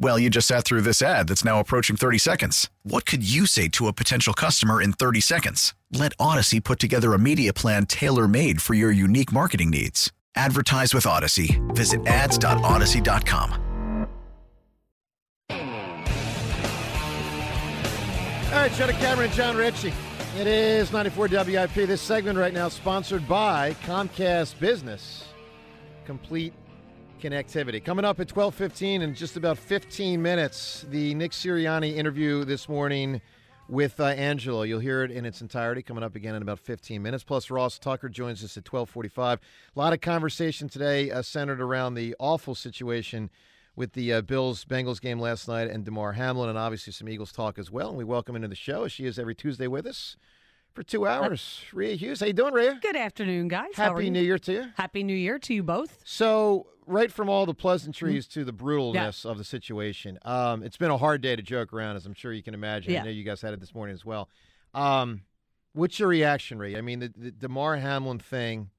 Well, you just sat through this ad that's now approaching 30 seconds. What could you say to a potential customer in 30 seconds? Let Odyssey put together a media plan tailor made for your unique marketing needs. Advertise with Odyssey. Visit ads.odyssey.com. All right, Jenna Cameron John Ritchie. It is 94 WIP. This segment right now sponsored by Comcast Business. Complete connectivity. Coming up at 12:15 in just about 15 minutes, the Nick Sirianni interview this morning with uh, Angelo. You'll hear it in its entirety coming up again in about 15 minutes. Plus, Ross Tucker joins us at 12:45. A lot of conversation today uh, centered around the awful situation with the uh, Bills Bengals game last night and Damar Hamlin, and obviously some Eagles talk as well. And we welcome into the show as she is every Tuesday with us for two hours. Rhea Hughes, how you doing, Rhea? Good afternoon, guys. Happy? New Year to you. Happy New Year to you both. So, right from all the pleasantries Mm-hmm. to the brutalness of the situation, um, it's been a hard day to joke around, as I'm sure you can imagine. I know you guys had it this morning as well. Um, what's your reaction, Rhea? I mean, the, the Damar Hamlin thing.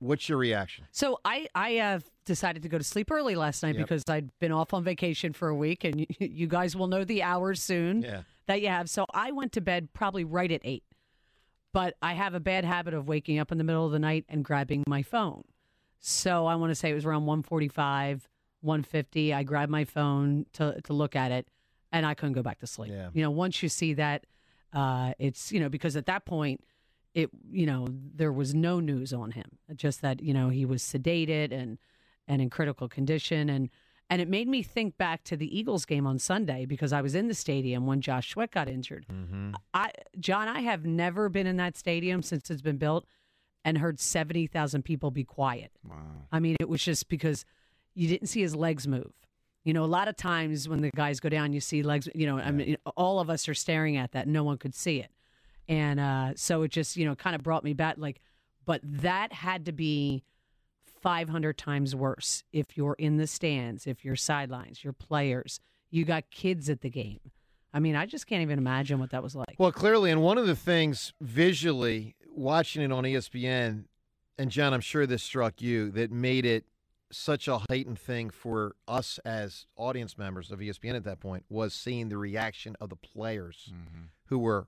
What's your reaction? So I I have decided to go to sleep early last night Yep. because I'd been off on vacation for a week, and you, you guys will know the hours soon Yeah. that you have. So I went to bed probably right at eight, but I have a bad habit of waking up in the middle of the night and grabbing my phone. So I want to say it was around 145, 150. I grabbed my phone to to look at it, and I couldn't go back to sleep. Yeah. You know, once you see that, uh, it's you know because at that point, it you know there was no news on him, just that you know he was sedated and and in critical condition, and and it made me think back to the Eagles game on Sunday because I was in the stadium when Josh Sweat got injured. I John, I have never been in that stadium since it's been built and heard 70,000 people be quiet. Wow. I mean, it was just because you didn't see his legs move. You know, a lot of times when the guys go down, you see legs, you know, I mean, all of us are staring at that. No one could see it. And uh, so it just, you know, kind of brought me back. Like, but that had to be 500 times worse if you're in the stands, if you're sidelines, your players, you got kids at the game. I mean, I just can't even imagine what that was like. Well, clearly, and one of the things visually watching it on ESPN, and John, I'm sure this struck you, that made it such a heightened thing for us as audience members of ESPN at that point was seeing the reaction of the players mm-hmm. who were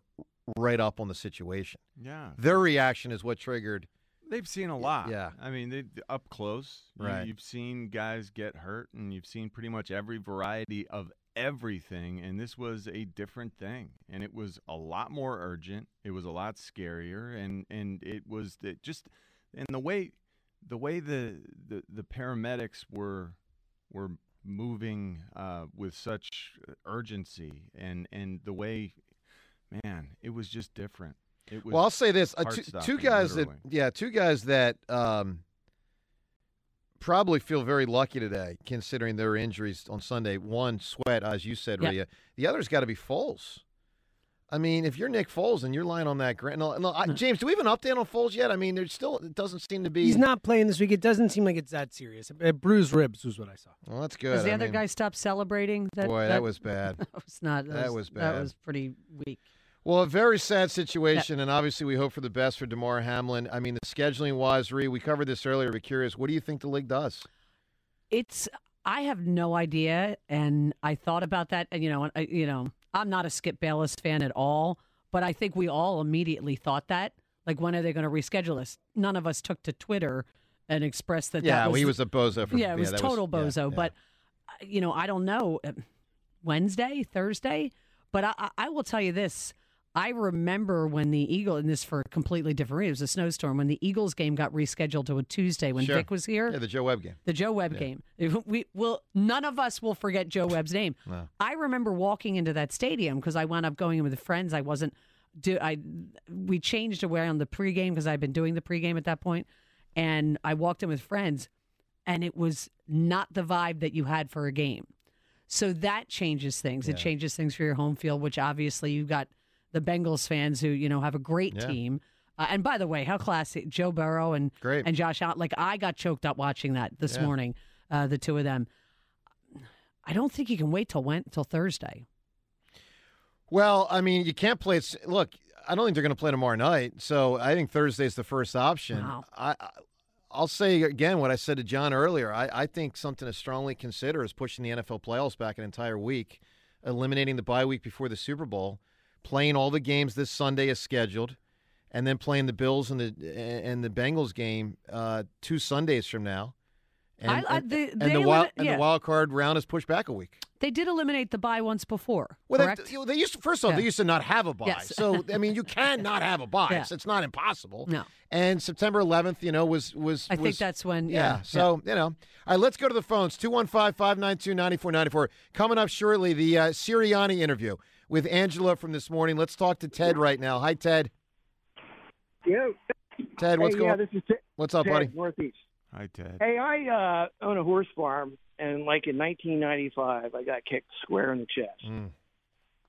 right up on the situation. Yeah. Their reaction is what triggered. They've seen a lot. Yeah. I mean, they up close. you- Right. You've seen guys get hurt, and you've seen pretty much every variety of everything. And this was a different thing, and it was a lot more urgent. It was a lot scarier, and and it was the, just and the way the way the the, the paramedics were were moving uh, with such urgency, and and the way, man, it was just different. It was Well, I'll say this: uh, two, two guys literally. that, yeah, two guys that um, probably feel very lucky today, considering their injuries on Sunday. One, Sweat, as you said, Yeah. Rhea. The other's got to be Foles. I mean, if you're Nick Foles and you're lying on that ground, no, no, I, James, do we have an update on Foles yet? I mean, there's still it doesn't seem to be. He's not playing this week. It doesn't seem like it's that serious. Uh, bruised ribs was what I saw. Well, that's good. Has the I other mean, guy stopped celebrating? That, Boy, that was bad. That was not. That, That was, was That was pretty weak. Well, a very sad situation, and obviously we hope for the best for Damar Hamlin. I mean, the scheduling wise, Rhea, we covered this earlier. But curious, what do you think the league does? It's. I have no idea, and I thought about that. And you know, I, you know, I'm not a Skip Bayless fan at all, but I think we all immediately thought that. Like, when are they going to reschedule us? None of us took to Twitter and expressed that. yeah, that well, was, he was a bozo. For, yeah, it was that total yeah, bozo. yeah. But uh, you know, I don't know. uh, Wednesday, Thursday, but I, I- I will tell you this: I remember when the Eagle, and this for a completely different reason, it was a snowstorm, when the Eagles game got rescheduled to a Tuesday when Sure. Vic was here. Yeah, the Joe Webb game. The Joe Webb game. We will none of us will forget Joe Webb's name. No. I remember walking into that stadium because I wound up going in with friends. I wasn't do I we changed away on the pregame because I'd been doing the pregame at that point, and I walked in with friends, and it was not the vibe that you had for a game. So that changes things. It changes things for your home field, which obviously you've got the Bengals fans who you know have a great Yeah. team. Uh, and by the way, how classy Joe Burrow and Great. and Josh Allen. Like I got choked up watching that this Yeah. morning. Uh, the two of them. I don't think you can wait till when till Thursday. Well, I mean, you can't play. it. Look, I don't think they're going to play tomorrow night. So I think Thursday's the first option. Wow. I, I, I'll say again what I said to John earlier. I, I think something to strongly consider is pushing the NFL playoffs back an entire week, eliminating the bye week before the Super Bowl, playing all the games this Sunday as scheduled, and then playing the Bills and the and the Bengals game uh, two Sundays from now. And, I- I- and- and the wild and yeah. the wild card round is pushed back a week. They did eliminate the bye once before. Well, correct? they, you know, they used to, first of all, Yeah. they used to not have a bye. Yes. So I mean, you can not have a bye. Yeah. So It's not impossible. No. And September 11th, you know, was was. I think that's when. Yeah. Yeah. So you know, all right. Let's go to the phones. 215-592-9494. Coming up shortly, the uh, Sirianni interview with Angelo from this morning. Let's talk to Ted right now. Hi, Ted. Yeah. Ted, what's hey, going? Yeah, this is Ted, What's up, Ted, buddy? Northeast. Hi, Ted. Hey, I uh, own a horse farm, and like in 1995, I got kicked square in the chest. Mm.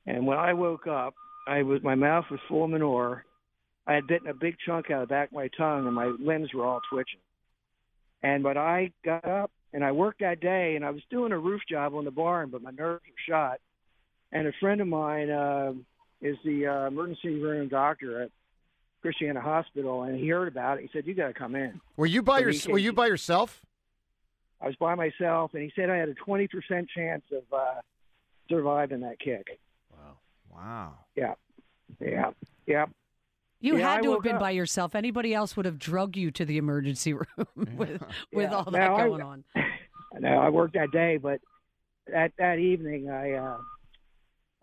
And when I woke up, I was my mouth was full of manure. I had bitten a big chunk out of the back of my tongue, and my limbs were all twitching. And but I got up and I worked that day, and I was doing a roof job on the barn, but my nerves were shot. And a friend of mine uh, is the uh, emergency room doctor at Christiana Hospital, and he heard about it. He said, "You got to come in." Were you by So your? he Were you by yourself? I was by myself, and he said I had a 20% chance of uh, surviving that kick. Wow. Wow! Yeah, yeah, yeah. You Yeah, had to have been up. by yourself. Anybody else would have drugged you to the emergency room with with Yeah. all that Now, I- going on. I know I worked that day, but that that evening I uh,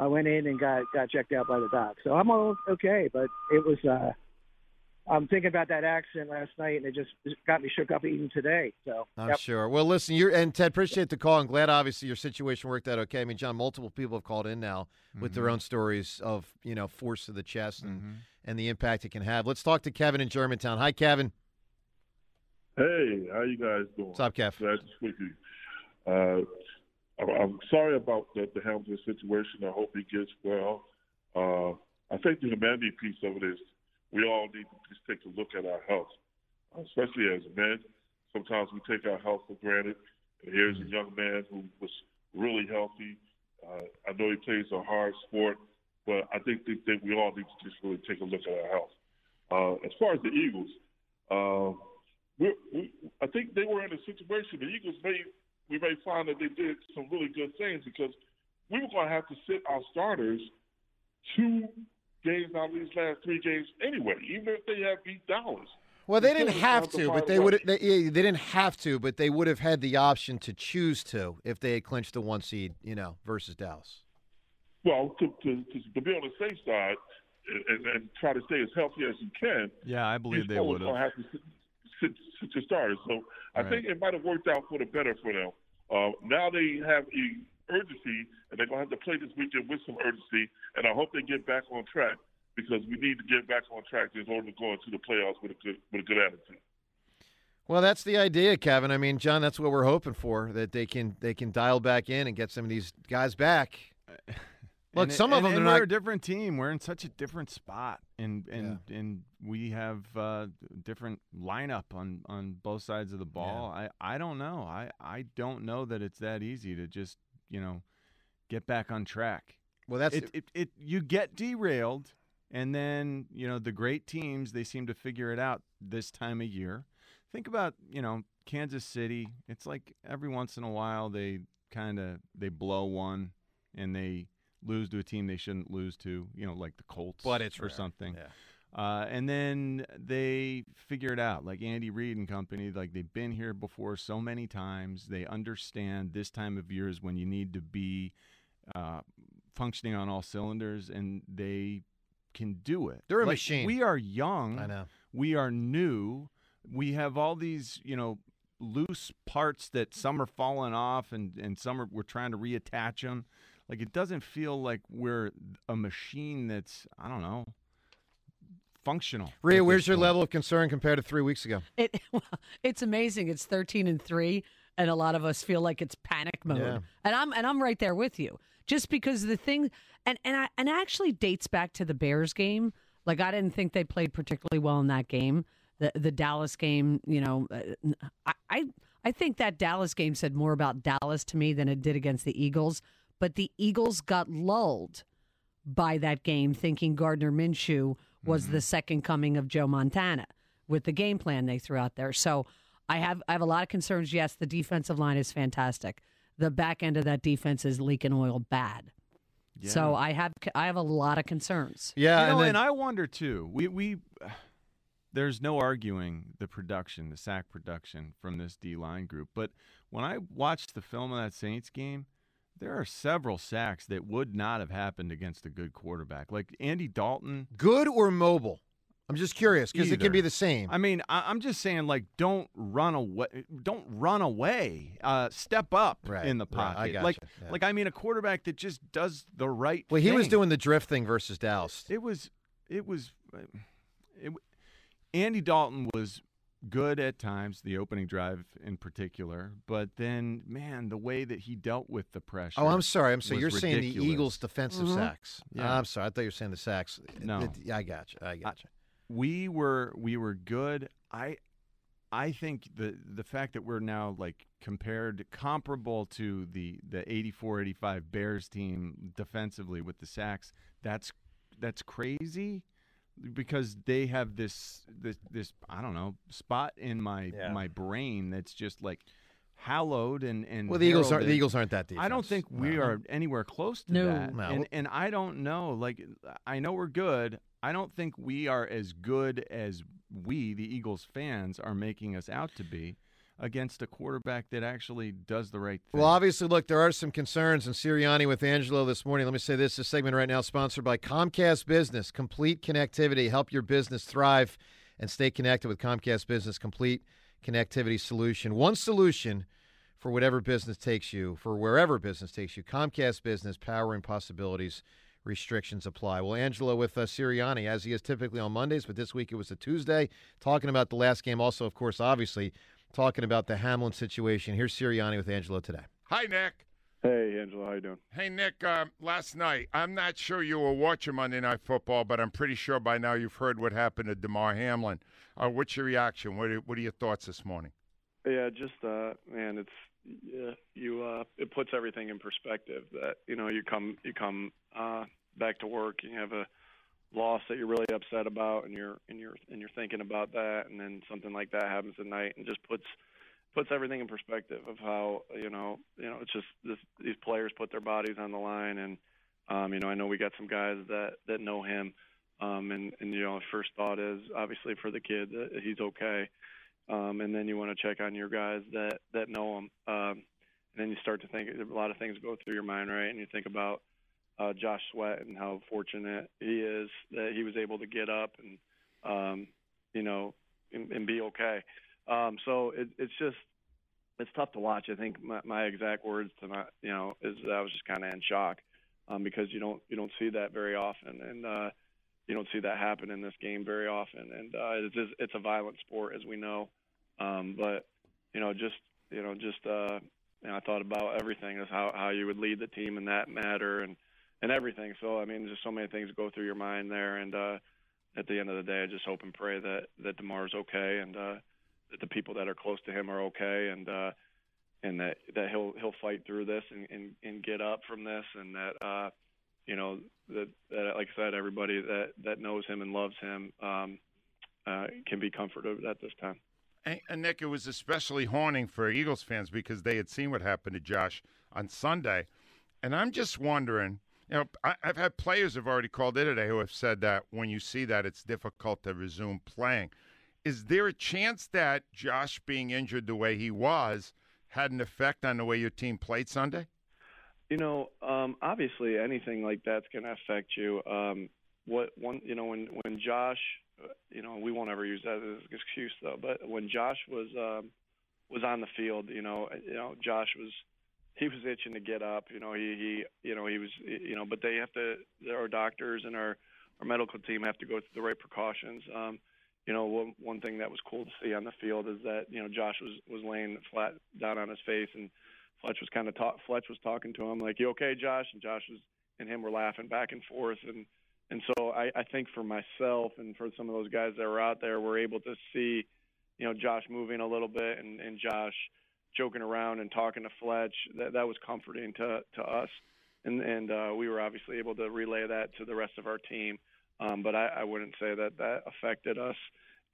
I went in and got got checked out by the doc. So I'm all okay, but it was. Uh, I'm thinking about that accident last night, and it just got me shook up even today. So I'm yep. sure. Well, listen, you're and Ted, appreciate the call. I'm glad, obviously, your situation worked out okay. I mean, John, multiple people have called in now with their Mhm. own stories of you know force to the chest and Mhm. and the impact it can have. Let's talk to Kevin in Germantown. Hi, Kevin. Hey, how you guys doing? What's up, Kev? Glad to speak to you. Uh, I'm, sorry about the, the Hamilton situation. I hope he gets well. Uh, I think the humanity piece of it is we all need to just take a look at our health, especially as men. Sometimes we take our health for granted. And here's a young man who was really healthy. Uh, I know he plays a hard sport, but I think that, that we all need to just really take a look at our health. Uh, as far as the Eagles, uh, we, I think they were in a situation. The Eagles may we may find that they did some really good things because we were going to have to sit our starters two games out of these last three games anyway, even if they had beat Dallas. Well, they didn't have have to to, but they would. They, yeah, they didn't have to, but they would have had the option to choose to if they had clinched the one seed, you know, versus Dallas. Well, to, to, to, to be on the safe side and, and, and try to stay as healthy as you can, Yeah, I believe they would going to have. have to starters. So I Right. think it might have worked out for the better for them. Uh, now they have a urgency, and they're going to have to play this weekend with some urgency. And I hope they get back on track because we need to get back on track in order to go into the playoffs with a good with a good attitude. Well, that's the idea, Kevin. I mean, John, that's what we're hoping for that they can they can dial back in and get some of these guys back. Look, And- some of and- them and they're we're not. a different team. We're in such a different spot, and and and we have uh, different lineup on on both sides of the ball. I I don't know. I I don't know that it's that easy to just you know get back on track. Well, that's it. It, it you get derailed, and then you know the great teams they seem to figure it out this time of year. Think about you know Kansas City. It's like every once in a while they kind of they blow one and they lose to a team they shouldn't lose to. You know, like the Colts, But it's or rare. something. Yeah. Uh, and then they figure it out, like Andy Reid and company. Like they've been here before so many times. They understand this time of year is when you need to be uh, functioning on all cylinders, and they can do it. They're a Like, machine. We are young. I know. We are new. We have all these, you know, loose parts that some are falling off and and some are we're trying to reattach them. Like it doesn't feel like we're a machine that's I don't know functional. Rhea, where's your point. level of concern compared to three weeks ago? It well, it's amazing. It's thirteen and three, and a lot of us feel like it's panic mode. Yeah. And I'm and I'm right there with you. Just because the thing, and and I and it actually dates back to the Bears game. Like I didn't think they played particularly well in that game. The the Dallas game, you know, uh, I I, I think that Dallas game said more about Dallas to me than it did against the Eagles. But the Eagles got lulled by that game, thinking Gardner Minshew was the mm-hmm. second coming of Joe Montana with the game plan they threw out there. So I have I have a lot of concerns. Yes, the defensive line is fantastic. The back end of that defense is leaking oil bad. So I have I have a lot of concerns. Yeah, you know, and and, I wonder too. We we there's no arguing the production, the sack production from this D line group. But when I watched the film of that Saints game, there are several sacks that would not have happened against a good quarterback, like Andy Dalton. Good or mobile? I'm just curious because it can be the same. I mean, I, I'm just saying, like, don't run away. Don't run away. Uh, step up Right, in the right, I pocket. gotcha, Like, yeah. like I mean, a quarterback that just does the right. well, he was doing the drift thing versus Dallas. It was, it was, it, Andy Dalton was good at times, the opening drive in particular, but then, man, the way that he dealt with the pressure. Oh, I'm sorry. I'm sorry. You're saying the. Eagles' defensive Mhm. sacks. Yeah. I'm sorry. I thought you were saying the sacks. No. It- yeah, I got you. I got you. we were we were good. I I think the the fact that we're now like compared comparable to the the 84-85 Bears team defensively with the sacks, that's that's crazy because they have this this this I don't know, spot in my Yeah. my brain that's just like hallowed and and Well, the Eagles aren't. The Eagles aren't that defense. I don't think we No. are anywhere close to No. that. No. And and I don't know. Like I know we're good. I don't think we are as good as we, the Eagles fans, are making us out to be against a quarterback that actually does the right thing. Well, obviously, look, there are some concerns. And Sirianni with Angelo this morning. Let me say this: this segment right now sponsored by Comcast Business. Complete connectivity, help your business thrive, and stay connected with Comcast Business. Complete connectivity solution. One solution for whatever business takes you, for wherever business takes you. Comcast Business, powering possibilities. Restrictions apply. Well, Angelo with uh, Sirianni, as he is typically on Mondays, but this week it was a Tuesday, talking about the last game. Also, of course, obviously, talking about the Hamlin situation. Here's Sirianni with Angelo today. Hi, Nick. Hey, Angelo, how you doing? Hey, Nick. Uh, last night, I'm not sure you were watching Monday Night Football, but I'm pretty sure by now you've heard what happened to Damar Hamlin. Uh, what's your reaction? What are, what are your thoughts this morning? Yeah, just uh, man, it's yeah, you. Uh, it puts everything in perspective. That you know, you come you come uh, back to work, and you have a loss that you're really upset about, and you're and you're and you're thinking about that, and then something like that happens at night, and just puts puts everything in perspective of how you know you know it's just this, these players put their bodies on the line, and um, you know I know we got some guys that that know him, um, and and you know first thought is obviously for the kid that he's okay um, and then you want to check on your guys that that know him. Um, and then you start to think a lot of things go through your mind, right? And you think about uh, Josh Sweat and how fortunate he is that he was able to get up and um, you know and, and be okay. Um, so it, it's just it's tough to watch. I think my, my exact words to my you know is that I was just kind of in shock um, because you don't you don't see that very often and. uh you don't see that happen in this game very often, and uh, it's just, it's a violent sport, as we know. Um, but you know, just you know, just uh, you know, I thought about everything as how how you would lead the team in that matter, and and everything. So I mean, just so many things go through your mind there, and uh, at the end of the day, I just hope and pray that that Damar's okay, and uh, that the people that are close to him are okay, and uh, and that that he'll he'll fight through this and and, and get up from this, and that. Uh, you know that, that like I said, everybody that that knows him and loves him um, uh, can be comforted at this time. And, and Nick, it was especially haunting for Eagles fans because they had seen what happened to Josh on Sunday, and I'm just wondering. You know, I, I've had players have already called in today who have said that when you see that, it's difficult to resume playing. Is there a chance that Josh being injured the way he was had an effect on the way your team played Sunday? You know, um, obviously anything like that's going to affect you. Um, what one you know when when Josh, you know, we won't ever use that as an excuse though. But when Josh was um, was on the field, you know, you know, Josh was he was itching to get up. You know, he he you know he was you know, but they have to our doctors and our our medical team have to go through the right precautions. Um, you know, one, one thing that was cool to see on the field is that you know Josh was was laying flat down on his face, and Fletch was kind of talk. Fletch was talking to him like, "You okay, Josh?" And Josh was and him were laughing back and forth, and and so I, I think for myself and for some of those guys that were out there, we're able to see, you know, Josh moving a little bit and and Josh joking around and talking to Fletch. That that was comforting to to us, and and uh, we were obviously able to relay that to the rest of our team. Um, but I, I wouldn't say that that affected us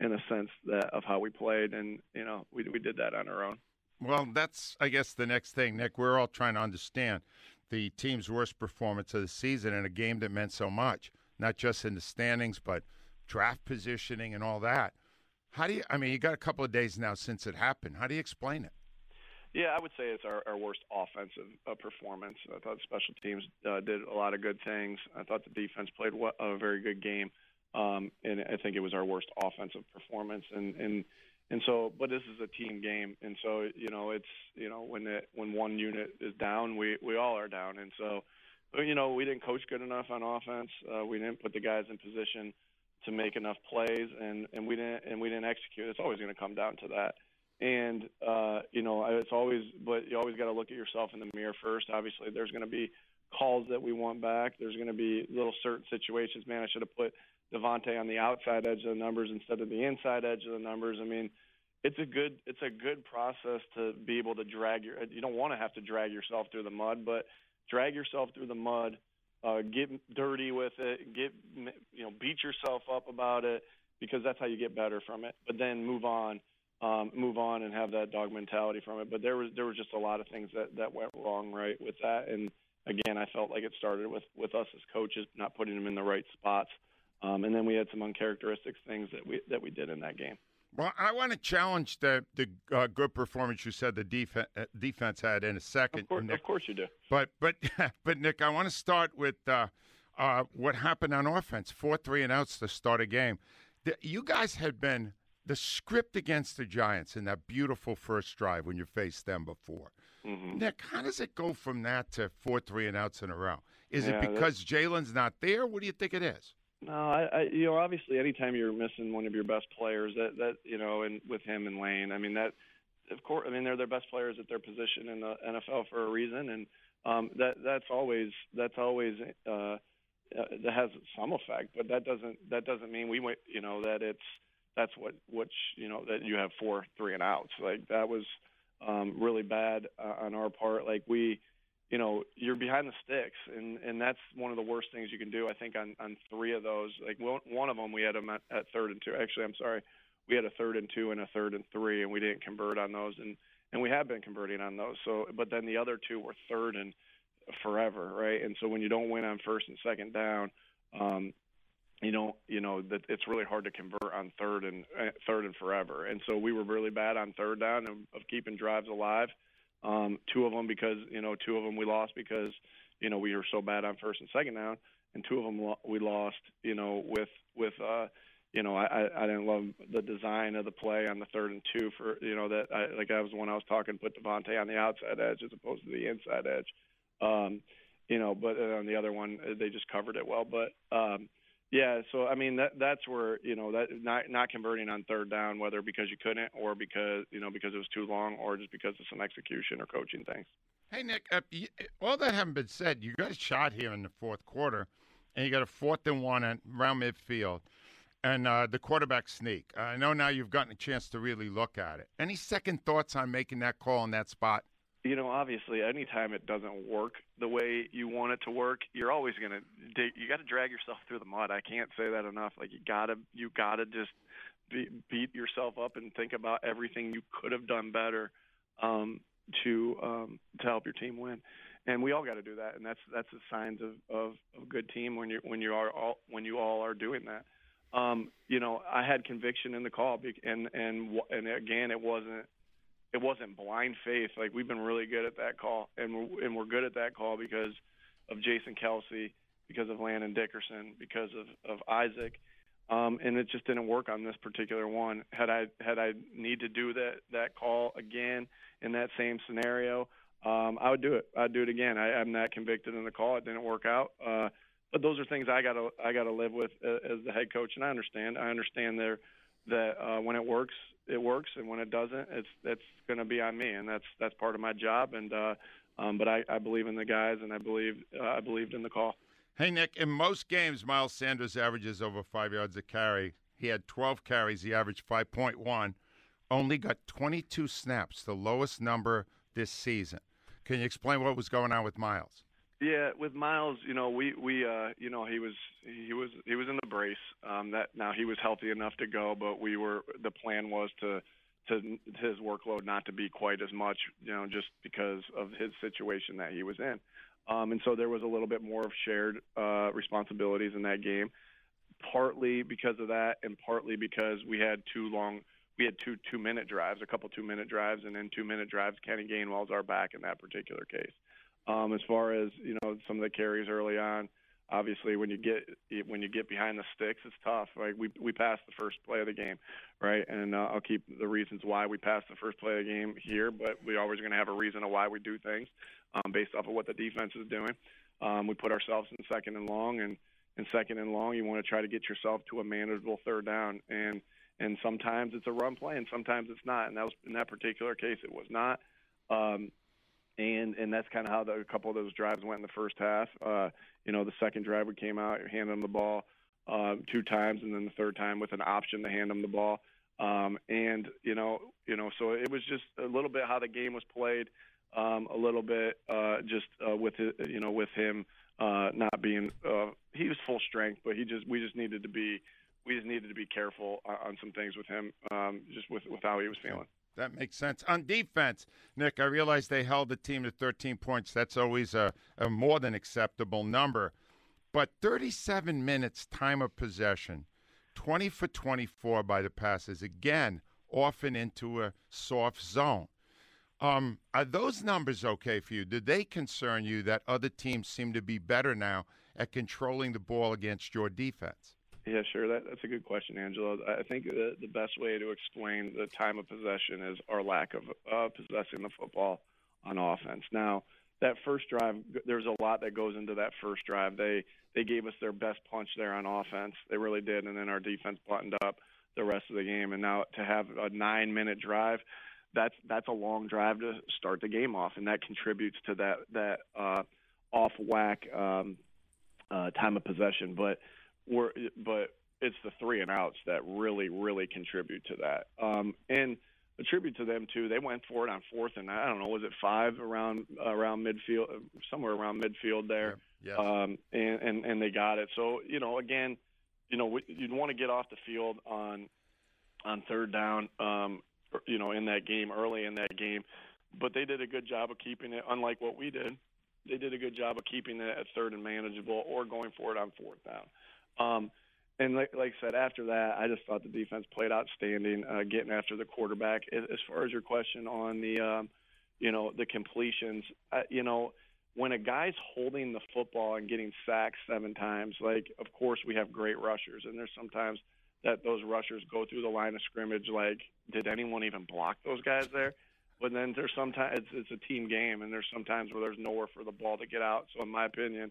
in a sense that of how we played, and you know we we did that on our own. Well, that's I guess the next thing, Nick. We're all trying to understand the team's worst performance of the season in a game that meant so much, not just in the standings, but draft positioning and all that. How do you? I mean, you got a couple of days now since it happened. How do you explain it? Yeah, I would say it's our, our worst offensive uh, performance. I thought special teams uh, did a lot of good things. I thought the defense played a very good game, um, and I think it was our worst offensive performance. And and and so, but this is a team game, and so you know it's you know when it when one unit is down, we we all are down, and so you know we didn't coach good enough on offense. Uh, we didn't put the guys in position to make enough plays, and and we didn't and we didn't execute. It's always going to come down to that. And uh, you know, it's always, but you always got to look at yourself in the mirror first. Obviously, there's going to be calls that we want back. There's going to be little certain situations. Man, I should have put DeVonta on the outside edge of the numbers instead of the inside edge of the numbers. I mean, it's a good it's a good process to be able to drag your. You don't want to have to drag yourself through the mud, but drag yourself through the mud. Uh, get dirty with it. Get you know, beat yourself up about it because that's how you get better from it. But then move on um, move on and have that dog mentality from it. But there was there was just a lot of things that that went wrong right with that. And again, I felt like it started with with us as coaches not putting them in the right spots. Um, and then we had some uncharacteristic things that we that we did in that game. Well, I want to challenge the the uh, good performance you said the defense uh, defense had in a second. Of course, Nick. of course you do. But but but Nick, I want to start with uh, uh, what happened on offense. Four three and outs to start a game. The, you guys had been the script against the Giants in that beautiful first drive when you faced them before. Mm-hmm. Nick, how does it go from that to four three and outs in a row? Is Yeah, it because Jalen's not there? What do you think it is? No, I, I you know obviously anytime you're missing one of your best players that that you know and with him and Lane, I mean that of course I mean they're their best players at their position in the NFL for a reason and um that that's always that's always uh, uh that has some effect, but that doesn't that doesn't mean we went you know that it's that's what which you know that you have four three and outs. Like that was um really bad uh, on our part. Like we you know you're behind the sticks and and that's one of the worst things you can do i think on on three of those. Like one, of them we had them at, at third and two. Actually i'm sorry we had a third and two and a third and three and we didn't convert on those and and we have been converting on those. So but then the other two were third and forever right? And so when you don't win on first and second down um you know, you know that it's really hard to convert on third and uh, third and forever. And so we were really bad on third down of, of keeping drives alive. Um, two of them because you know two of them we lost because you know we were so bad on first and second down, and two of them lo- we lost you know with with uh, you know I, I didn't love the design of the play on the third and two for you know that I, like I was the one I was talking put DeVonta on the outside edge as opposed to the inside edge. Um, you know, but uh, on the other one uh, they just covered it well. But um, yeah, so I mean that that's where you know that not not converting on third down, whether because you couldn't or because you know because it was too long or just because of some execution or coaching things. Hey Nick, uh, all that having been said, you got a shot here in the fourth quarter, and you got a fourth and one at around midfield, and uh, the quarterback sneak. I know now you've gotten a chance to really look at it. Any second thoughts on making that call in that spot? You know, obviously, anytime it doesn't work the way you want it to work, you're always gonna dig, you got to drag yourself through the mud. I can't say that enough. Like you gotta you gotta just be, beat yourself up and think about everything you could have done better um, to um, to help your team win. And we all got to do that, and that's that's the signs of, of of a good team when you when you are all when you all are doing that. Um, you know, I had conviction in the call, and and and again, it wasn't it wasn't blind faith. Like we've been really good at that call, and we're and we're good at that call because of Jason Kelce because of Landon Dickerson, because of of Isaac, um, and it just didn't work on this particular one. Had I had I need to do that that call again in that same scenario, um, I would do it. I'd do it again. I, I'm not convicted in the call. It didn't work out. Uh, but those are things I gotta I gotta live with uh, as the head coach, and I understand. I understand there that uh, when it works, it works, and when it doesn't, it's that's going to be on me, and that's that's part of my job. And uh, um, but I, I believe in the guys, and I believe uh, I believed in the call. Hey, Nick, in most games, Miles Sanders averages over five yards a carry. He had 12 carries. He averaged 5.1. Only got 22 snaps, the lowest number this season. Can you explain what was going on with Miles? Yeah, with Miles, you know, we we uh, you know, he was he was he was in the brace. Um, that now he was healthy enough to go, but we were the plan was to to his workload not to be quite as much, you know, just because of his situation that he was in. Um, and so there was a little bit more of shared uh, responsibilities in that game, partly because of that, and partly because we had two long, we had two two minute drives, a couple two minute drives, and then two minute drives. Kenny Gainwell's our back in that particular case. Um, as far as you know, some of the carries early on, obviously when you get when you get behind the sticks, it's tough. Right? We we passed the first play of the game, right? And uh, I'll keep the reasons why we passed the first play of the game here, but we always going to have a reason of why we do things um, based off of what the defense is doing. Um, we put ourselves in second and long, and in second and long, you want to try to get yourself to a manageable third down, and and sometimes it's a run play, and sometimes it's not. And that was in that particular case, it was not. Um, and and that's kind of how the, a couple of those drives went in the first half. Uh, you know, the second drive we came out, handed them the ball uh, two times, and then the third time with an option to hand them the ball. Um, and you know, you know, so it was just a little bit how the game was played, um, a little bit uh, just uh, with it, you know, with him uh, not being uh, he was full strength, but he just we just needed to be we just needed to be careful on, on some things with him, um, just with with how he was feeling. That makes sense. On defense, Nick, I realize they held the team to 13 points. That's always a, a more than acceptable number. But 37 minutes time of possession, 20 for 24 by the passes, again, often into a soft zone. Um, are those numbers okay for you? Do they concern you that other teams seem to be better now at controlling the ball against your defense? Yeah, sure. That, that's a good question, Angelo. I think the, the best way to explain the time of possession is our lack of uh, possessing the football on offense. Now, that first drive, there's a lot that goes into that first drive. They they gave us their best punch there on offense. They really did, and then our defense buttoned up the rest of the game. And now to have a nine minute drive, that's that's a long drive to start the game off, and that contributes to that that uh, off whack um, uh, time of possession. But we're but it's the three and outs that really really contribute to that. Um, and attribute to them too. They went for it on fourth and I don't know, was it five around around midfield, somewhere around midfield there. Yeah. Um, and, and and they got it. So you know, again, you know, you'd want to get off the field on on third down. Um, you know, in that game early in that game, but they did a good job of keeping it. Unlike what we did, they did a good job of keeping it at third and manageable, or going for it on fourth down. Um, and like, like I said, after that, I just thought the defense played outstanding, uh, getting after the quarterback. As far as your question on the, um, you know, the completions, uh, you know, when a guy's holding the football and getting sacked seven times, like, of course, we have great rushers, and there's sometimes that those rushers go through the line of scrimmage like, did anyone even block those guys there? But then there's sometimes it's, it's a team game, and there's sometimes where there's nowhere for the ball to get out. So, in my opinion,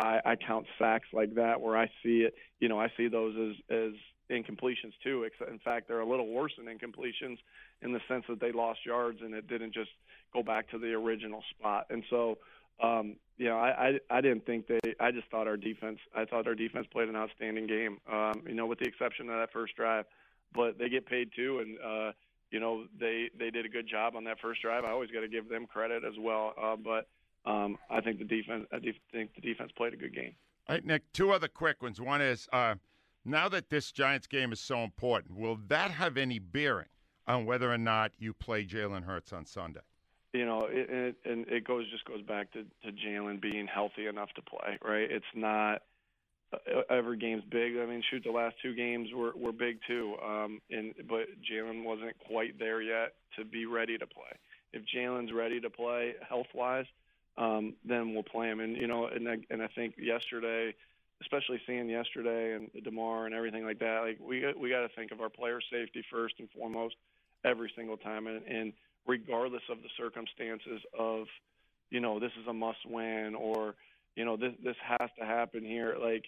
I, I count sacks like that where I see it. You know, I see those as as incompletions too. In fact, they're a little worse than incompletions in the sense that they lost yards and it didn't just go back to the original spot. And so, um, you know, I, I I didn't think they. I just thought our defense. I thought our defense played an outstanding game. Um, you know, with the exception of that first drive, but they get paid too, and uh, you know they they did a good job on that first drive. I always got to give them credit as well. Uh, but um, I think the defense. I think the defense played a good game. All right, Nick. Two other quick ones. One is uh, now that this Giants game is so important, will that have any bearing on whether or not you play Jalen Hurts on Sunday? You know, it, it, and it goes just goes back to, to Jalen being healthy enough to play. Right? It's not uh, every game's big. I mean, shoot, the last two games were were big too. Um, and but Jalen wasn't quite there yet to be ready to play. If Jalen's ready to play health wise um, then we'll play him. And you know, and I, and I think yesterday, especially seeing yesterday and Damar and everything like that, like we we got to think of our player safety first and foremost every single time, and, and regardless of the circumstances of, you know, this is a must win or you know this this has to happen here, like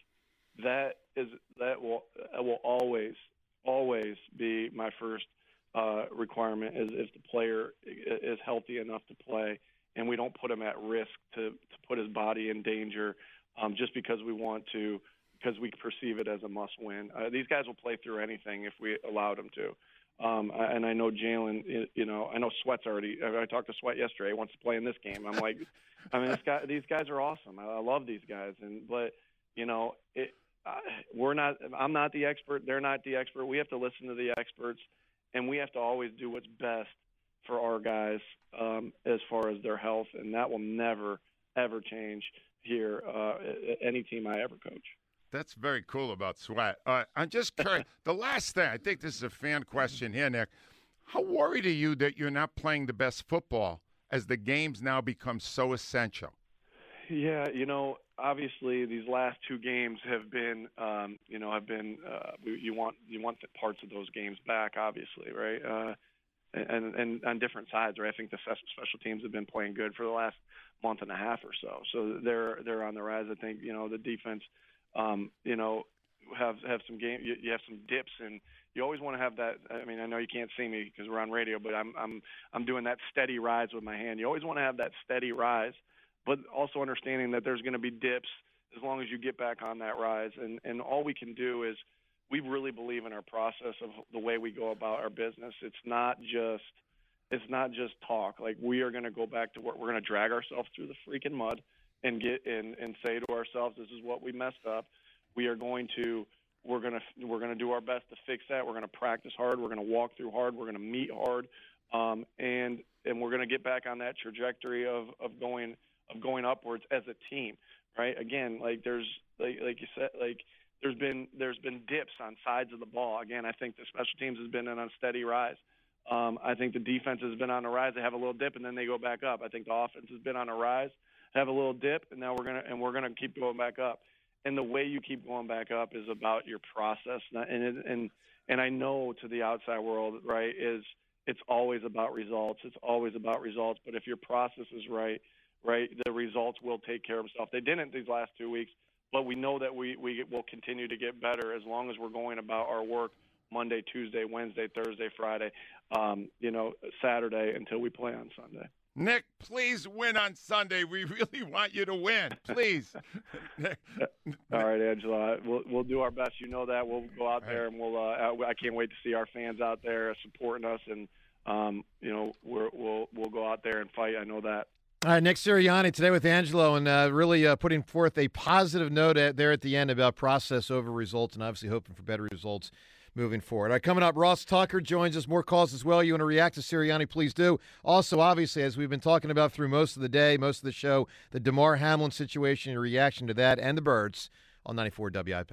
that is that will will always always be my first uh, requirement is if the player is healthy enough to play and we don't put him at risk to, to put his body in danger um, just because we want to because we perceive it as a must win. Uh, these guys will play through anything if we allowed them to. Um, and I know Jalen, you know, I know Sweat's already. I talked to Sweat yesterday. He wants to play in this game. I'm like, I mean, this guy, these guys are awesome. I, I love these guys, and but you know, it, we're not. I'm not the expert. They're not the expert. We have to listen to the experts, and we have to always do what's best for our guys um, as far as their health, and that will never ever change here. Uh, any team I ever coach. That's very cool about Sweat. Uh, I'm just curious. the last thing, I think this is a fan question here, Nick. How worried are you that you're not playing the best football as the games now become so essential? Yeah, you know, obviously these last two games have been, um, you know, have been. Uh, you want you want the parts of those games back, obviously, right? Uh, and and on different sides, right? I think the special teams have been playing good for the last month and a half or so, so they're they're on the rise. I think you know the defense, um, you know, have have some game. You, you have some dips, and you always want to have that. I mean, I know you can't see me because we're on radio, but I'm I'm I'm doing that steady rise with my hand. You always want to have that steady rise but also understanding that there's going to be dips as long as you get back on that rise. And and all we can do is we really believe in our process of the way we go about our business. It's not just it's not just talk. Like we are going to go back to work. We're going to drag ourselves through the freaking mud and get and and say to ourselves, this is what we messed up. We are going to we're going to we're going to do our best to fix that. We're going to practice hard. We're going to walk through hard. We're going to meet hard. Um, and and we're going to get back on that trajectory of of going of going upwards as a team, right? Again, like there's like like you said, like there's been there's been dips on sides of the ball. Again, I think the special teams has been on a steady rise. Um, I think the defense has been on a rise. They have a little dip and then they go back up. I think the offense has been on a rise, have a little dip, and now we're gonna and we're gonna keep going back up. And the way you keep going back up is about your process. And it, and and I know to the outside world, right, is it's always about results. It's always about results. But if your process is right, right? The results will take care of themselves. They didn't these last two weeks, but we know that we, we will continue to get better as long as we're going about our work Monday, Tuesday, Wednesday, Thursday, Friday, um, you know, Saturday until we play on Sunday. Nick, please win on Sunday. We really want you to win. Please. All right, Angelo. We'll we'll do our best. You know that. We'll go out there and we'll. Uh, I can't wait to see our fans out there supporting us, and um, you know, we're, we'll we'll go out there and fight. I know that. All right, Nick Sirianni today with Angelo, and uh, really uh, putting forth a positive note at, there at the end about process over results, and obviously hoping for better results moving forward. All right, coming up, Ross Tucker joins us. More calls as well. You want to react to Sirianni? Please do. Also, obviously, as we've been talking about through most of the day, most of the show, the Damar Hamlin situation, and reaction to that, and the birds on 94 WIP.